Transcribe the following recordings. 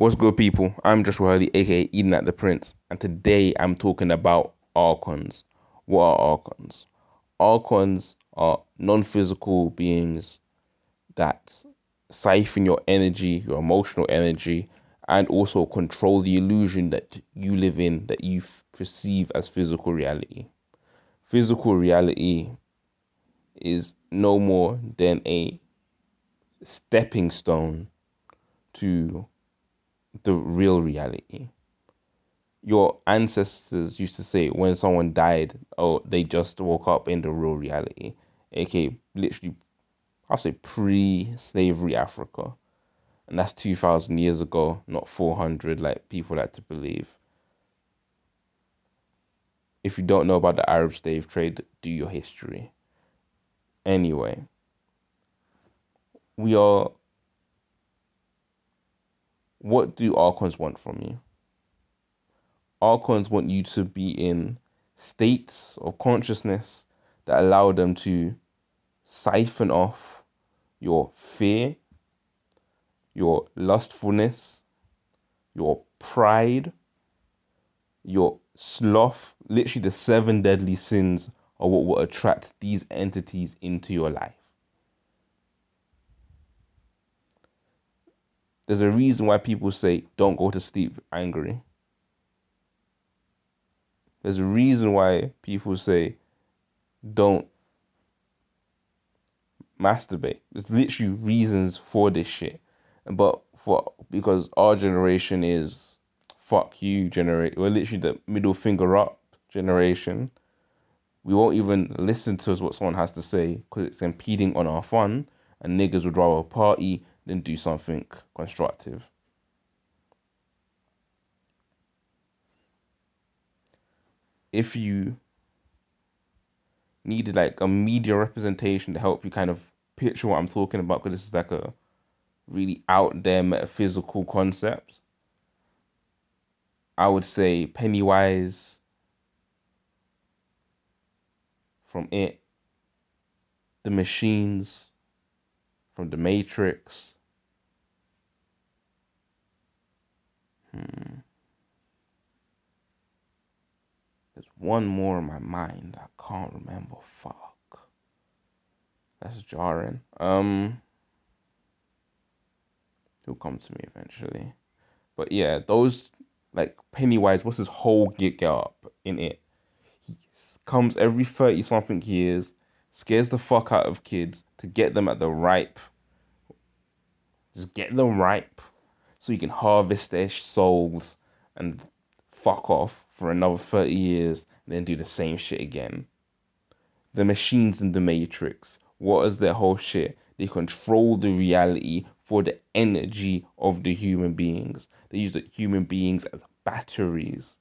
What's good, people? I'm Joshua Hurley, aka Eden at the Prince, and today I'm talking about archons. What are archons? Archons are non physical beings that siphon your energy, your emotional energy, and also control the illusion that you live in, that you f- perceive as physical reality. Physical reality is no more than a stepping stone to the real reality. Your ancestors used to say when someone died, oh, they just woke up in the real reality, aka literally, I'll say pre slavery Africa. And that's 2,000 years ago, not 400 like people like to believe. If you don't know about the Arab slave trade, do your history. Anyway, we are what do archons want from you? Archons want you to be in states of consciousness that allow them to siphon off your fear, your lustfulness, your pride, your sloth. Literally, the seven deadly sins are what will attract these entities into your life. There's a reason why people say don't go to sleep angry. There's a reason why people say don't masturbate. There's literally reasons for this shit. But for because our generation is fuck you generate we're literally the middle finger up generation. We won't even listen to what someone has to say because it's impeding on our fun and niggas would rather party then do something constructive. If you needed like a media representation to help you kind of picture what I'm talking about, because this is like a really out there metaphysical concept, I would say Pennywise from it, the machines from the Matrix. There's one more in my mind. I can't remember. Fuck. That's jarring. Um. He'll come to me eventually. But yeah, those like Pennywise, what's his whole get up in it? He comes every 30 something years, scares the fuck out of kids to get them at the ripe. Just get them ripe so you can harvest their souls and fuck off for another 30 years and then do the same shit again. The machines in the Matrix, what is their whole shit? They control the reality for the energy of the human beings. They use the human beings as batteries.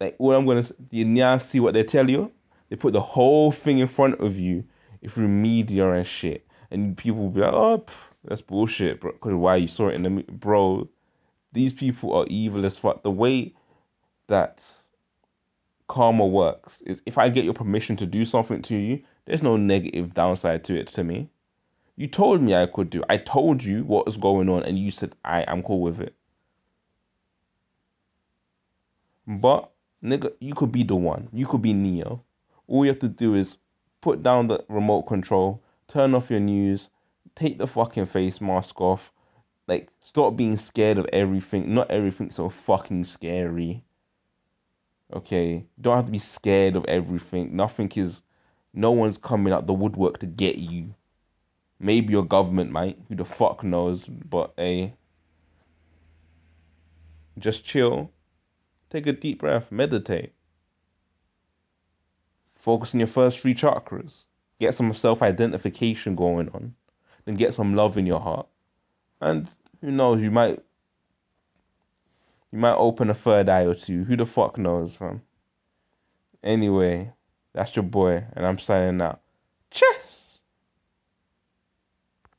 Like what I'm gonna say, you now see what they tell you? They put the whole thing in front of you through media and shit, and people will be like, "Oh, pff, that's bullshit, bro." Because why you saw it in the bro? These people are evil as fuck. The way that karma works is if I get your permission to do something to you, there's no negative downside to it to me. You told me I could do. I told you what was going on, and you said I am cool with it. But nigga, you could be the one. You could be Neo. All you have to do is put down the remote control, turn off your news, take the fucking face mask off. Like, stop being scared of everything. Not everything's so fucking scary. Okay, you don't have to be scared of everything. Nothing is no one's coming out the woodwork to get you. Maybe your government might. Who the fuck knows? But hey, just chill. Take a deep breath. Meditate. Focus on your first three chakras. Get some self identification going on. Then get some love in your heart. And who knows, you might you might open a third eye or two. Who the fuck knows, fam? Anyway, that's your boy, and I'm signing out.